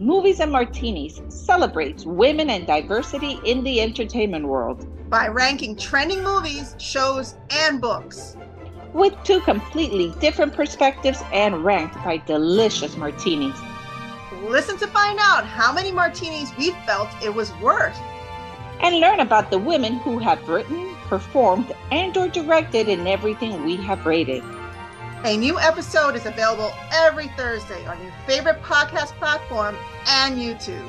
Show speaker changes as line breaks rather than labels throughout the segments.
Movies and Martinis celebrates women and diversity in the entertainment world
by ranking trending movies, shows, and books.
With two completely different perspectives and ranked by delicious martinis.
Listen to find out how many martinis we felt it was worth.
And learn about the women who have written, performed, and or directed in everything we have rated.
A new episode is available every Thursday on your favorite podcast platform and YouTube.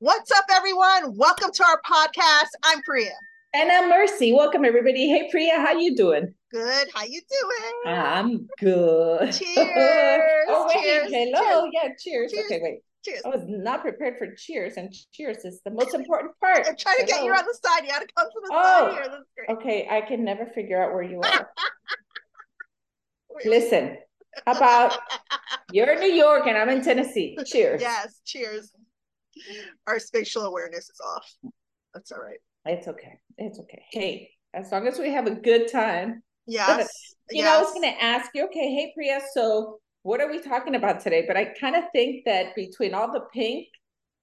What's up, everyone? Welcome to our podcast. I'm Priya.
And I'm Mercy. Welcome, everybody. Hey, Priya, how you doing?
Good. How you doing?
I'm good.
Cheers.
oh, wait.
Cheers.
Hello. Cheers. Yeah, cheers.
cheers.
Okay, wait.
Cheers.
I was not prepared for cheers, and cheers is the most important part.
I'm trying to get you on the side. You got to come to the
oh,
side here. That's great.
Okay, I can never figure out where you are. Listen, how about you're in New York and I'm in Tennessee? Cheers.
Yes, cheers. Our spatial awareness is off. That's all right.
It's okay. It's okay. Hey, as long as we have a good time.
Yes.
You
yes.
know, I was going to ask you, okay, hey, Priya, so what are we talking about today? But I kind of think that between all the pink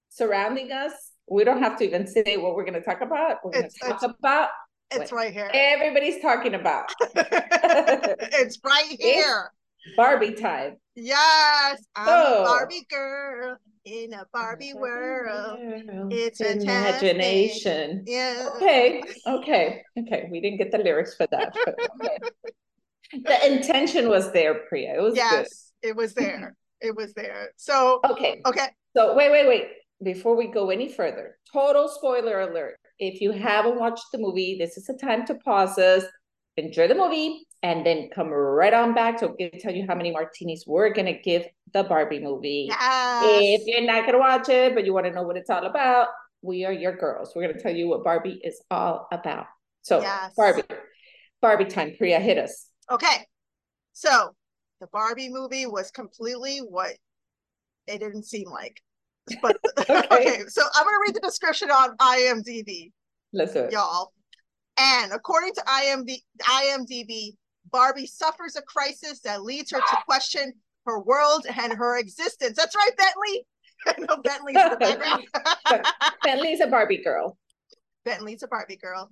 surrounding us, we don't have to even say what we're going to talk about. We're going to talk about
it's right here.
Everybody's talking about.
it's right here.
It's Barbie time.
Yes, I'm a Barbie girl in a Barbie world. It's
imagination.
Yeah.
Okay. Okay. Okay. We didn't get the lyrics for that. okay. the intention was there, Priya. It was
yes, good. It was mm-hmm. there. It was there. So
okay.
Okay.
So wait, wait, wait. Before we go any further, total spoiler alert. If you haven't watched the movie, this is the time to pause us, enjoy the movie, and then come right on back. So gonna tell you how many martinis we're gonna give the Barbie movie.
Yes.
If you're not gonna watch it, but you want to know what it's all about, we are your girls. We're gonna tell you what Barbie is all about. So
yes.
Barbie, Barbie time. Priya, hit us.
Okay. So the Barbie movie was completely what it didn't seem like. But okay. okay. so I'm gonna read the description on IMDb.
Listen,
y'all. And according to IMDb, IMDb, Barbie suffers a crisis that leads her to question her world and her existence. That's right, Bentley. no, Bentley's in the background.
Bentley's a Barbie girl.
Bentley's a Barbie girl.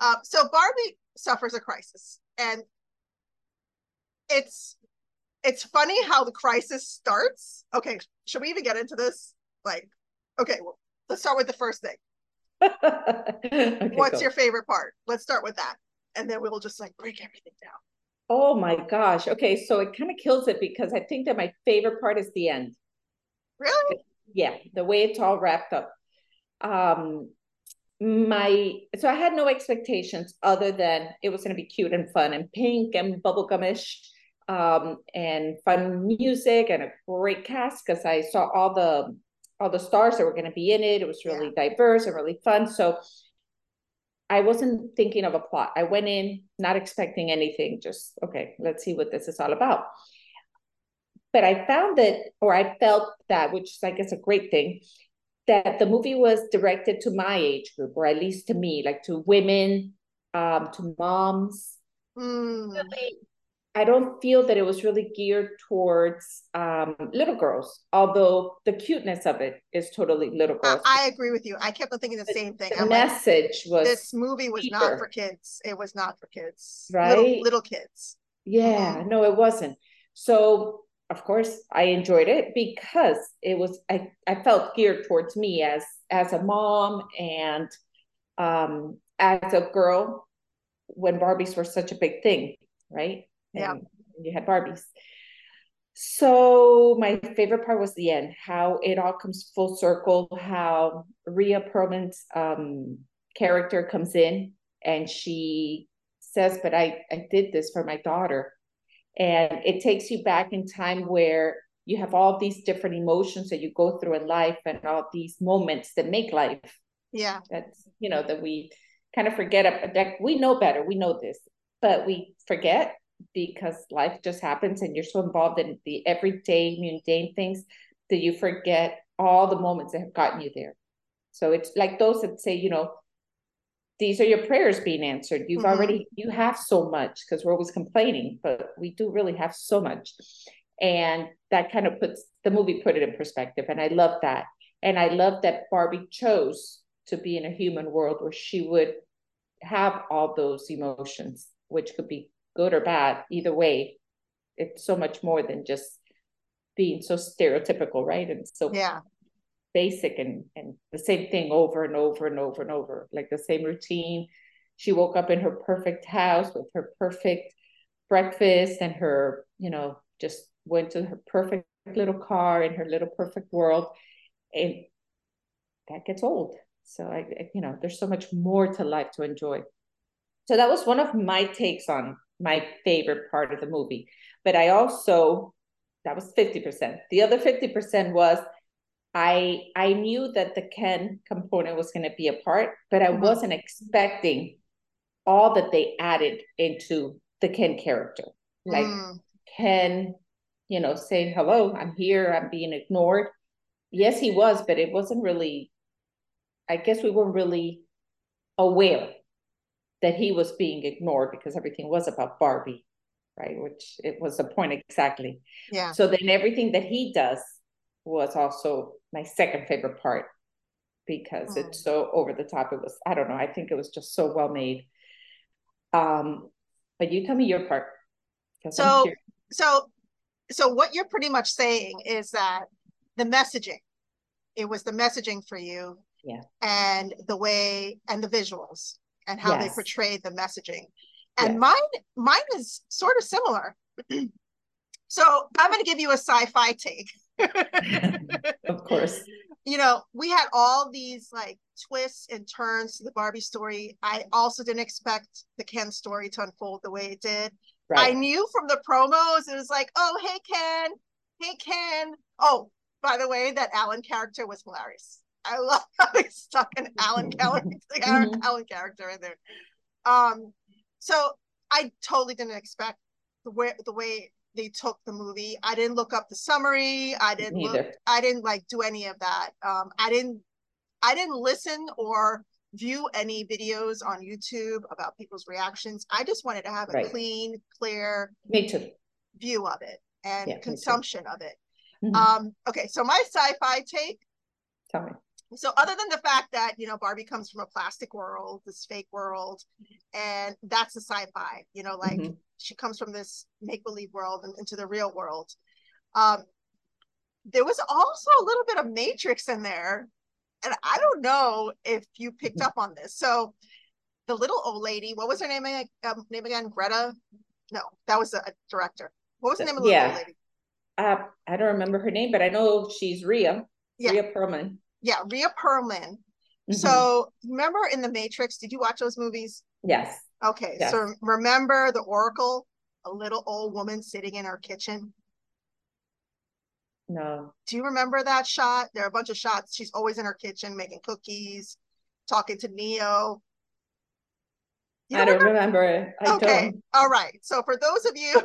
Um, so Barbie suffers a crisis, and it's it's funny how the crisis starts. Okay, should we even get into this? Like, okay, well, let's start with the first thing. okay, What's your favorite part? Let's start with that. And then we'll just like break everything down.
Oh my gosh. Okay, so it kind of kills it because I think that my favorite part is the end.
Really?
Yeah, the way it's all wrapped up. Um my so I had no expectations other than it was going to be cute and fun and pink and bubblegumish um and fun music and a great cast because I saw all the all the stars that were going to be in it. It was really yeah. diverse and really fun. So I wasn't thinking of a plot. I went in not expecting anything, just, okay, let's see what this is all about. But I found that, or I felt that, which I guess, a great thing, that the movie was directed to my age group, or at least to me, like to women, um, to moms.
Mm.
Really I don't feel that it was really geared towards um, little girls, although the cuteness of it is totally little girls.
I, I agree with you. I kept on thinking the, the same thing.
The I'm message like, was
this movie was deeper. not for kids. It was not for kids,
right?
Little, little kids.
Yeah, mm-hmm. no, it wasn't. So of course I enjoyed it because it was I, I felt geared towards me as as a mom and um as a girl when Barbies were such a big thing, right?
Yeah.
you had Barbies. So my favorite part was the end, how it all comes full circle, how Rhea Perlman's um, character comes in and she says, but I, I did this for my daughter. And it takes you back in time where you have all these different emotions that you go through in life and all these moments that make life.
Yeah.
That's, you know, that we kind of forget. That we know better, we know this, but we forget because life just happens and you're so involved in the everyday mundane things that you forget all the moments that have gotten you there. So it's like those that say, you know, these are your prayers being answered. You've mm-hmm. already, you have so much because we're always complaining, but we do really have so much. And that kind of puts the movie put it in perspective. And I love that. And I love that Barbie chose to be in a human world where she would have all those emotions, which could be good or bad, either way. It's so much more than just being so stereotypical, right? And so
yeah,
basic and and the same thing over and over and over and over, like the same routine. She woke up in her perfect house with her perfect breakfast and her, you know, just went to her perfect little car in her little perfect world. And that gets old. So I, you know, there's so much more to life to enjoy. So that was one of my takes on my favorite part of the movie. But I also, that was 50%. The other 50% was I I knew that the Ken component was going to be a part, but I mm-hmm. wasn't expecting all that they added into the Ken character. Like mm. Ken, you know, saying, hello, I'm here, I'm being ignored. Yes, he was, but it wasn't really, I guess we weren't really aware that he was being ignored because everything was about Barbie, right? Which it was the point exactly.
Yeah.
So then everything that he does was also my second favorite part because mm. it's so over the top. It was, I don't know, I think it was just so well made. Um, but you tell me your part.
So, so, so what you're pretty much saying is that the messaging, it was the messaging for you,
yeah,
and the way and the visuals and how yes. they portrayed the messaging, and yes. mine, mine is sort of similar. so I'm going to give you a sci-fi take.
of course.
You know, we had all these like twists and turns to the Barbie story. I also didn't expect the Ken story to unfold the way it did. Right. I knew from the promos, it was like, oh, hey, Ken. Hey, Ken. Oh, by the way, that Alan character was hilarious. I love how they stuck an Alan, character, mm-hmm. Alan character in there. Um, so I totally didn't expect the way the way they took the movie. I didn't look up the summary. I didn't look, I didn't like do any of that. Um, I didn't I didn't listen or view any videos on YouTube about people's reactions. I just wanted to have a right. clean, clear
Me too.
view of it and yeah, consumption of it. Mm-hmm. Um, okay, so my sci-fi take.
Tell me.
So other than the fact that you know Barbie comes from a plastic world, this fake world, and that's a sci-fi, you know, like mm-hmm. she comes from this make-believe world and into the real world. Um, there was also a little bit of Matrix in there and I don't know if you picked up on this. So the little old lady, what was her name, um, name again? Greta? No, that was a, a director. What was the name of the yeah. old lady?
Uh, I don't remember her name, but I know she's Rhea Yeah. Rhea Perlman.
Yeah, Rhea Perlman. Mm-hmm. So remember in the Matrix, did you watch those movies?
Yes.
Okay.
Yes.
So remember the Oracle, a little old woman sitting in her kitchen?
No.
Do you remember that shot? There are a bunch of shots. She's always in her kitchen making cookies, talking to Neo.
You I don't remember, remember
I okay. Don't. All right. So for those of you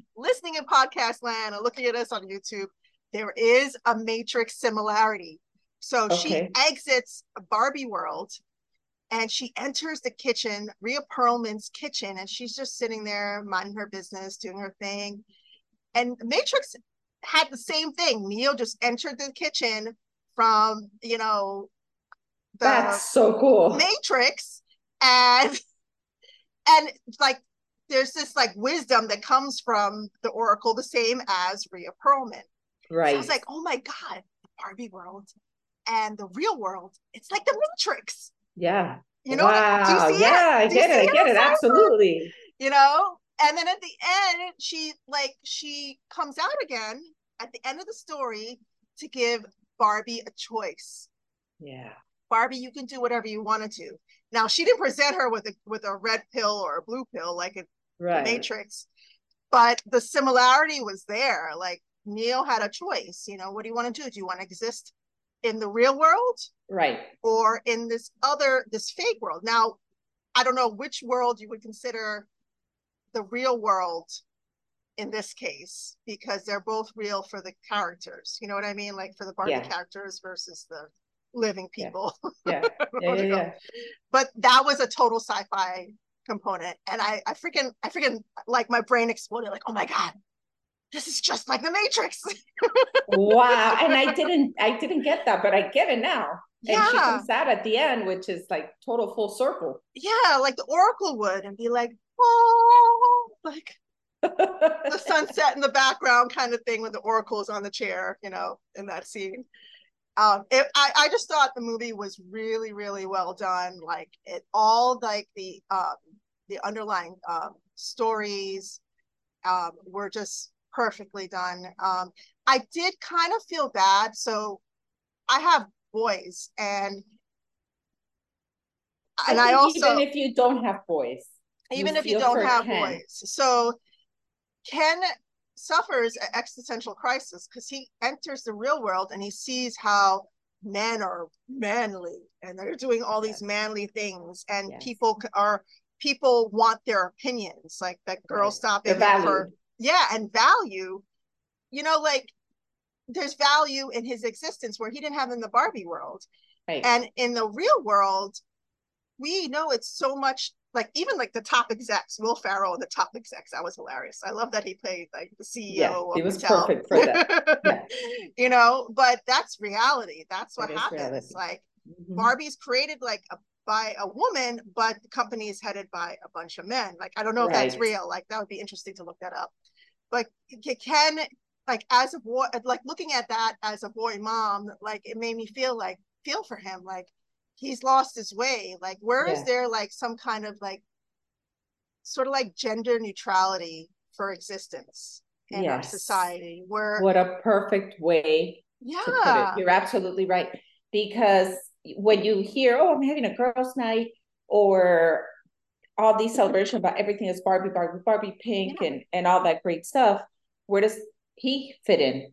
listening in podcast land or looking at us on YouTube, there is a matrix similarity. So okay. she exits Barbie world and she enters the kitchen, Rhea Perlman's kitchen, and she's just sitting there minding her business, doing her thing. And Matrix had the same thing. Neo just entered the kitchen from, you know,
that's so cool.
Matrix. And and like there's this like wisdom that comes from the Oracle, the same as Rhea Perlman.
Right. So
was like, oh my God, Barbie world and the real world, it's like the Matrix.
Yeah.
You know,
wow. You yeah, it? I get it. I get it. Absolutely.
You know, and then at the end she like she comes out again at the end of the story to give barbie a choice
yeah
barbie you can do whatever you wanted to now she didn't present her with a with a red pill or a blue pill like in right. the matrix but the similarity was there like neo had a choice you know what do you want to do do you want to exist in the real world
right
or in this other this fake world now i don't know which world you would consider the real world in this case because they're both real for the characters. You know what I mean? Like for the Barbie yeah. characters versus the living people.
Yeah. Yeah. yeah, yeah,
But that was a total sci-fi component. And I, I freaking, I freaking like my brain exploded like, oh my God, this is just like the Matrix.
wow. And I didn't I didn't get that, but I get it now. Yeah. And she comes out at the end, which is like total full circle.
Yeah, like the Oracle would and be like, oh like the sunset in the background kind of thing when the Oracle is on the chair, you know, in that scene. Um, it, I, I just thought the movie was really, really well done. Like it all like the um the underlying um stories um were just perfectly done. Um, I did kind of feel bad. So I have boys and
and I, I also even if you don't have boys,
even you if you don't have Ken. boys, so Ken suffers an existential crisis because he enters the real world and he sees how men are manly and they're doing all these manly things and yes. people are people want their opinions like that girl right. stopping for yeah and value you know like there's value in his existence where he didn't have in the barbie world right. and in the real world we know it's so much like even like the top execs will ferrell and the top execs that was hilarious i love that he played like the ceo yeah,
he was Mattel. perfect for that yeah.
you know but that's reality that's what happens reality. like mm-hmm. barbie's created like a by a woman, but the company is headed by a bunch of men. Like, I don't know if right. that's real. Like, that would be interesting to look that up. But can, like, as a boy, like looking at that as a boy mom, like, it made me feel like, feel for him. Like, he's lost his way. Like, where yeah. is there, like, some kind of, like, sort of like gender neutrality for existence in yes. our society? Where,
what a perfect way
yeah.
You're absolutely right. Because when you hear, oh, I'm having a girls' night, or all these celebrations about everything is Barbie, Barbie, Barbie, pink, yeah. and and all that great stuff. Where does he fit in?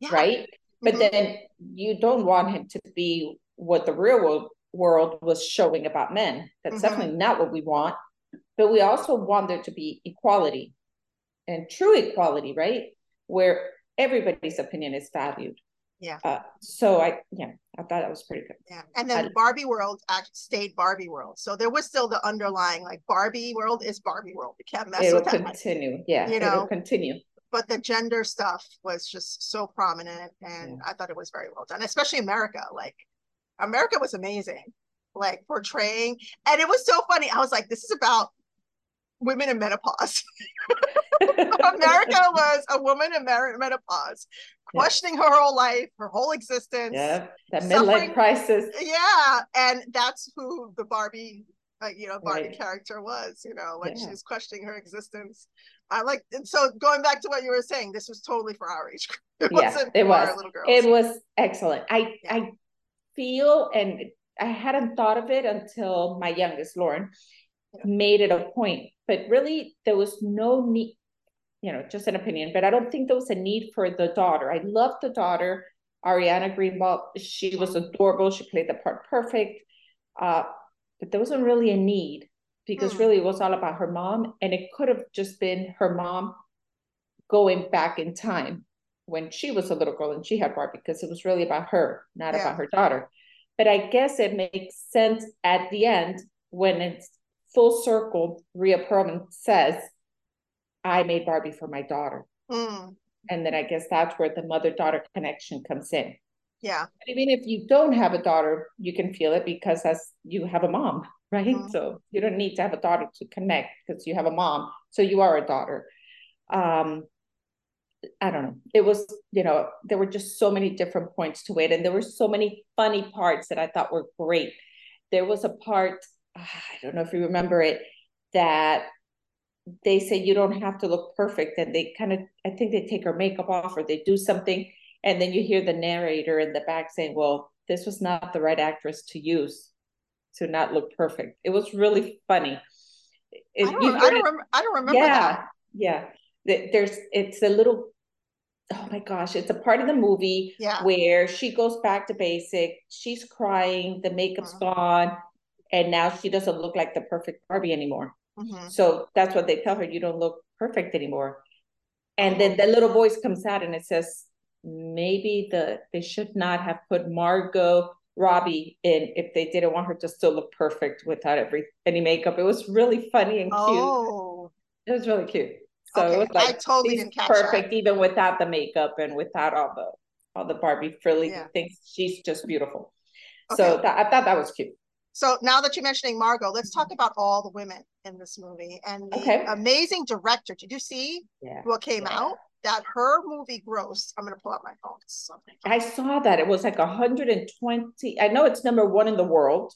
Yeah. Right. But mm-hmm. then you don't want him to be what the real world world was showing about men. That's mm-hmm. definitely not what we want. But we also want there to be equality and true equality, right? Where everybody's opinion is valued.
Yeah.
Uh, so I yeah, I thought that was pretty good.
Yeah. And then I, Barbie World actually stayed Barbie World. So there was still the underlying like Barbie World is Barbie World. You can't mess
it
with
will continue. Yeah. You know, continue.
But the gender stuff was just so prominent and yeah. I thought it was very well done, especially America. Like America was amazing. Like portraying and it was so funny. I was like, this is about women in menopause. America was a woman in menopause, questioning yeah. her whole life, her whole existence.
Yeah, that midlife crisis.
Yeah, and that's who the Barbie, uh, you know, Barbie right. character was. You know, like yeah. she's questioning her existence. I like, and so going back to what you were saying, this was totally for our age
It yeah, wasn't it was. little girls. It was excellent. I yeah. I feel and I hadn't thought of it until my youngest, Lauren, made it a point. But really, there was no need you know, just an opinion, but I don't think there was a need for the daughter. I loved the daughter, Ariana Greenblatt. She was adorable. She played the part perfect. Uh, but there wasn't really a need because mm. really it was all about her mom. And it could have just been her mom going back in time when she was a little girl and she had Barbie because it was really about her, not yeah. about her daughter. But I guess it makes sense at the end when it's full circle. Rhea Perlman says, I made Barbie for my daughter. Mm. And then I guess that's where the mother daughter connection comes in.
Yeah.
I mean, if you don't have a daughter, you can feel it because as you have a mom, right? Mm-hmm. So you don't need to have a daughter to connect because you have a mom. So you are a daughter. Um, I don't know. It was, you know, there were just so many different points to it. And there were so many funny parts that I thought were great. There was a part, I don't know if you remember it, that they say you don't have to look perfect and they kind of i think they take her makeup off or they do something and then you hear the narrator in the back saying well this was not the right actress to use to not look perfect it was really funny
it, I, don't, I, don't rem- I don't remember
yeah
that.
yeah there's it's a little oh my gosh it's a part of the movie
yeah.
where she goes back to basic she's crying the makeup's mm-hmm. gone and now she doesn't look like the perfect barbie anymore Mm-hmm. So that's what they tell her. You don't look perfect anymore. And then the little voice comes out and it says, maybe the they should not have put Margot Robbie in if they didn't want her to still look perfect without every any makeup. It was really funny and cute. Oh. It was really cute. So okay. it was like I
totally didn't catch
perfect, that. even without the makeup and without all the all the Barbie frilly yeah. things. She's just beautiful. Okay. So that, I thought that was cute.
So now that you're mentioning Margot, let's talk about all the women in this movie and the okay. amazing director. Did you see yeah. what came yeah. out? That her movie grossed. I'm gonna pull out my phone.
I saw that it was like 120. I know it's number one in the world.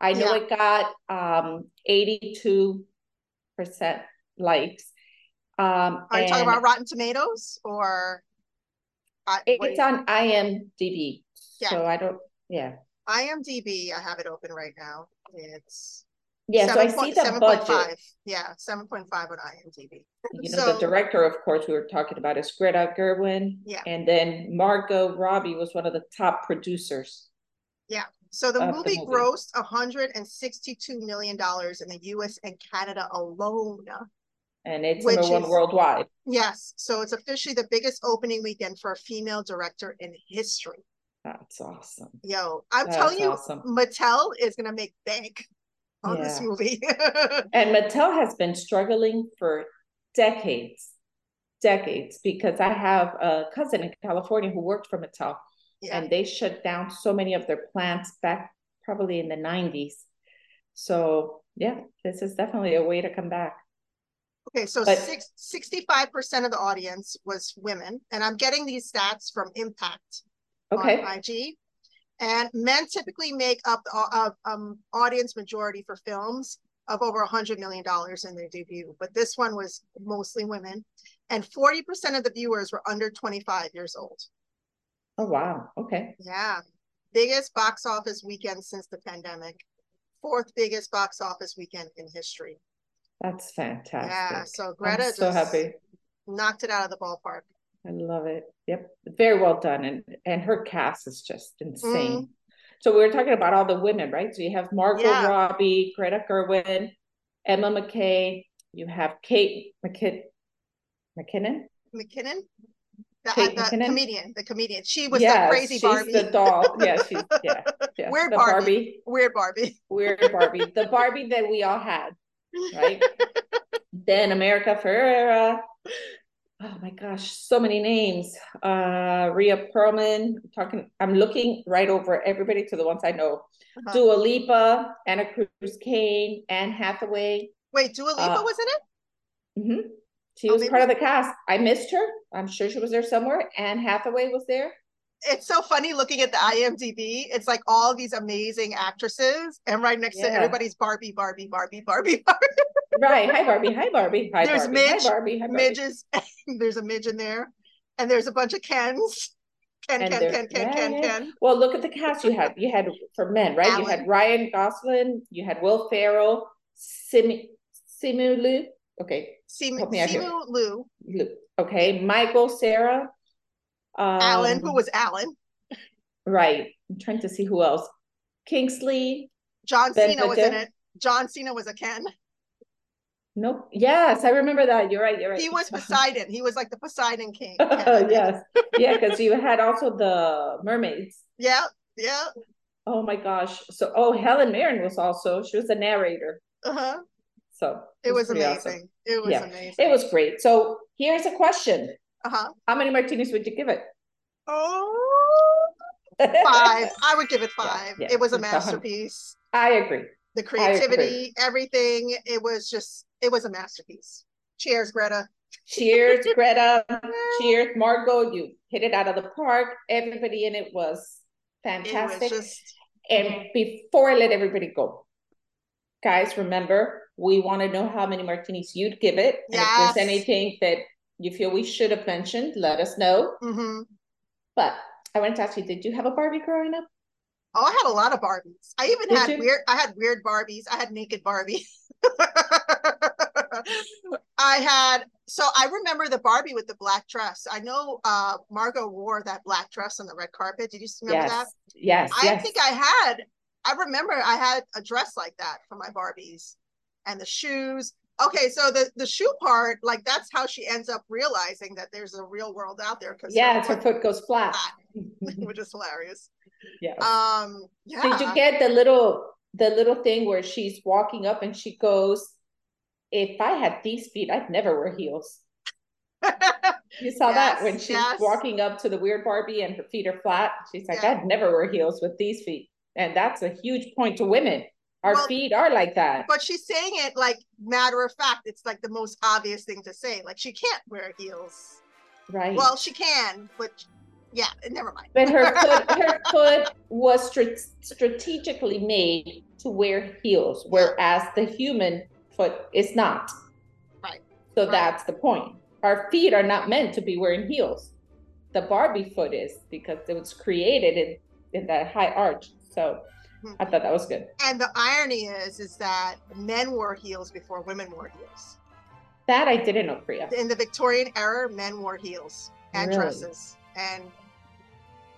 I know yeah. it got um 82 percent likes.
Um, Are you talking about Rotten Tomatoes or?
I, it's on IMDb. Yeah. So I don't. Yeah.
IMDb, I have it open right now. It's
yeah, 7. so I see the 7. budget. 5.
Yeah, 7.5 on IMDb.
You know, so, the director, of course, we were talking about is Greta Gerwig.
Yeah.
And then Margot Robbie was one of the top producers.
Yeah. So the movie, the movie grossed $162 million in the US and Canada alone.
And it's number one is, worldwide.
Yes. So it's officially the biggest opening weekend for a female director in history.
That's awesome.
Yo, I'm That's telling you, awesome. Mattel is gonna make bank on yeah. this movie.
and Mattel has been struggling for decades, decades, because I have a cousin in California who worked for Mattel, yeah. and they shut down so many of their plants back probably in the 90s. So yeah, this is definitely a way to come back.
Okay, so but, six, 65% of the audience was women, and I'm getting these stats from Impact okay. on IG. And men typically make up the uh, um, audience majority for films of over a $100 million in their debut. But this one was mostly women. And 40% of the viewers were under 25 years old.
Oh, wow. Okay.
Yeah. Biggest box office weekend since the pandemic. Fourth biggest box office weekend in history.
That's fantastic.
Yeah. So Greta I'm so happy. knocked it out of the ballpark.
I love it. Yep, very well done, and and her cast is just insane. Mm. So we were talking about all the women, right? So you have Margot yeah. Robbie, Greta Gerwig, Emma Mackey. You have Kate McKin- McKinnon.
McKinnon. The, Kate the McKinnon? comedian, the comedian. She was
yes,
the crazy
she's
Barbie.
the doll. Yeah, she's yeah. yeah.
Weird Barbie. Barbie. Weird Barbie.
Weird Barbie. The Barbie that we all had, right? then America Ferrera, oh my gosh, so many names. Uh, Rhea Perlman, I'm talking, I'm looking right over everybody to the ones I know. Uh-huh. Dua Lipa, Ana Cruz Kane, Anne Hathaway.
Wait, Dua Lipa uh, was in
it? Mm-hmm. She oh, was part of the cast. I missed her. I'm sure she was there somewhere. Anne Hathaway was there.
It's so funny looking at the IMDb. It's like all these amazing actresses, and right next yeah. to everybody's Barbie, Barbie, Barbie, Barbie, Barbie
right. Hi, Barbie. Hi, Barbie. Hi, there's Barbie. Midge, Hi, Barbie. Hi,
Barbie. Midges. there's a midge in there, and there's a bunch of Kens. Ken, and Ken, Ken, Ken, yeah, Ken, yeah. Ken.
Well, look at the cast you had. You had for men, right? Alan. You had Ryan Gosling. You had Will Ferrell. Simu, Simu Liu. Okay.
Simu, Simu Liu.
Liu. Okay. Michael Cera.
Um, Alan, who was Alan.
Right. I'm trying to see who else. Kingsley.
John Cena was in it. John Cena was a Ken.
Nope. Yes, I remember that. You're right. You're right.
He was Poseidon. He was like the Poseidon king.
yes. Yeah, because you had also the mermaids.
Yeah. Yeah.
Oh my gosh. So oh Helen Mirren was also she was the narrator.
Uh-huh.
So
it, was, was amazing. Awesome. It was yeah. amazing.
It was great. So here's a question.
Uh-huh.
How many martinis would you give it?
Oh five. I would give it five. Yeah, yeah. It was a masterpiece.
I agree.
The creativity, everything. It was just it was a masterpiece. Cheers, Greta.
Cheers, Greta. Cheers, Margot. You hit it out of the park. Everybody in it was fantastic. It was just... And before I let everybody go, guys, remember we want to know how many martinis you'd give it.
Yes.
if there's anything that you feel we should have mentioned, let us know.
Mm-hmm.
But I wanted to ask you, did you have a Barbie growing up?
Oh, I had a lot of Barbies. I even did had you? weird. I had weird Barbies. I had naked Barbie. I had so I remember the Barbie with the black dress. I know uh Margot wore that black dress on the red carpet. Did you remember
yes.
that?
Yes.
I
yes.
think I had I remember I had a dress like that for my Barbies and the shoes. Okay, so the the shoe part, like that's how she ends up realizing that there's a real world out there.
Because yeah, her, her foot goes flat,
which is hilarious.
Yeah.
Um. Yeah.
Did you get the little the little thing where she's walking up and she goes, if I had these feet, I'd never wear heels. you saw yes, that when she's yes. walking up to the weird Barbie and her feet are flat. She's like, yeah. I'd never wear heels with these feet. And that's a huge point to women. Our well, feet are like that.
But she's saying it like matter of fact. It's like the most obvious thing to say. Like she can't wear heels.
Right.
Well, she can, but yeah, never mind.
But her foot, her foot was strategically made to wear heels, whereas the human foot is not.
Right.
So
right.
that's the point. Our feet are not meant to be wearing heels. The Barbie foot is because it was created in in that high arch. So. I thought that was good.
And the irony is, is that men wore heels before women wore heels.
That I didn't know, Priya.
In the Victorian era, men wore heels and really? dresses, and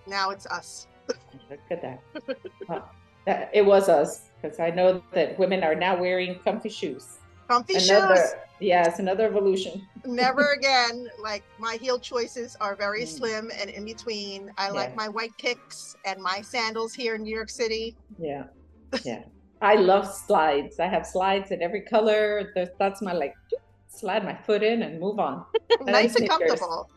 now it's us.
Look at that. that. It was us because I know that women are now wearing comfy shoes.
Comfy another, shoes.
Yes, another evolution.
Never again. Like my heel choices are very mm. slim and in between. I yeah. like my white kicks and my sandals here in New York City.
Yeah. Yeah. I love slides. I have slides in every color. That's my like slide my foot in and move on.
nice and comfortable.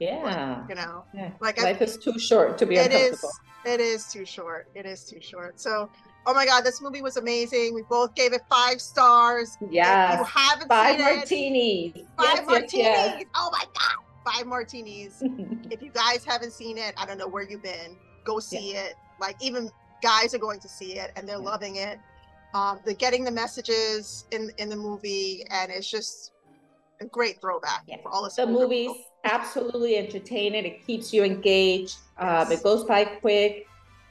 Yeah.
you know,
yeah. like life I, is too short to be it uncomfortable.
Is, it is too short. It is too short. So, oh my God, this movie was amazing. We both gave it five stars.
Yeah.
You haven't
five martinis.
It, five yes, martinis. Yes, yes. Oh my God. Five martinis. if you guys haven't seen it, I don't know where you've been. Go see yeah. it. Like even guys are going to see it and they're yeah. loving it. Um, they're getting the messages in in the movie, and it's just a great throwback yeah. for all
the the movies absolutely entertaining it keeps you engaged um, it goes by quick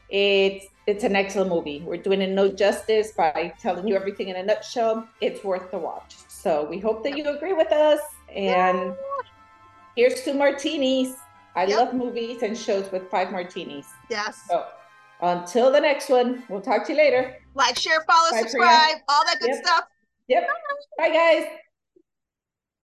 it's it's an excellent movie. We're doing it no justice by telling you everything in a nutshell. It's worth the watch. So we hope that you agree with us. And here's two martinis. I yep. love movies and shows with five martinis.
Yes.
So until the next one we'll talk to you later.
Like share follow Bye, subscribe Priya. all that good
yep.
stuff.
Yep. Bye, guys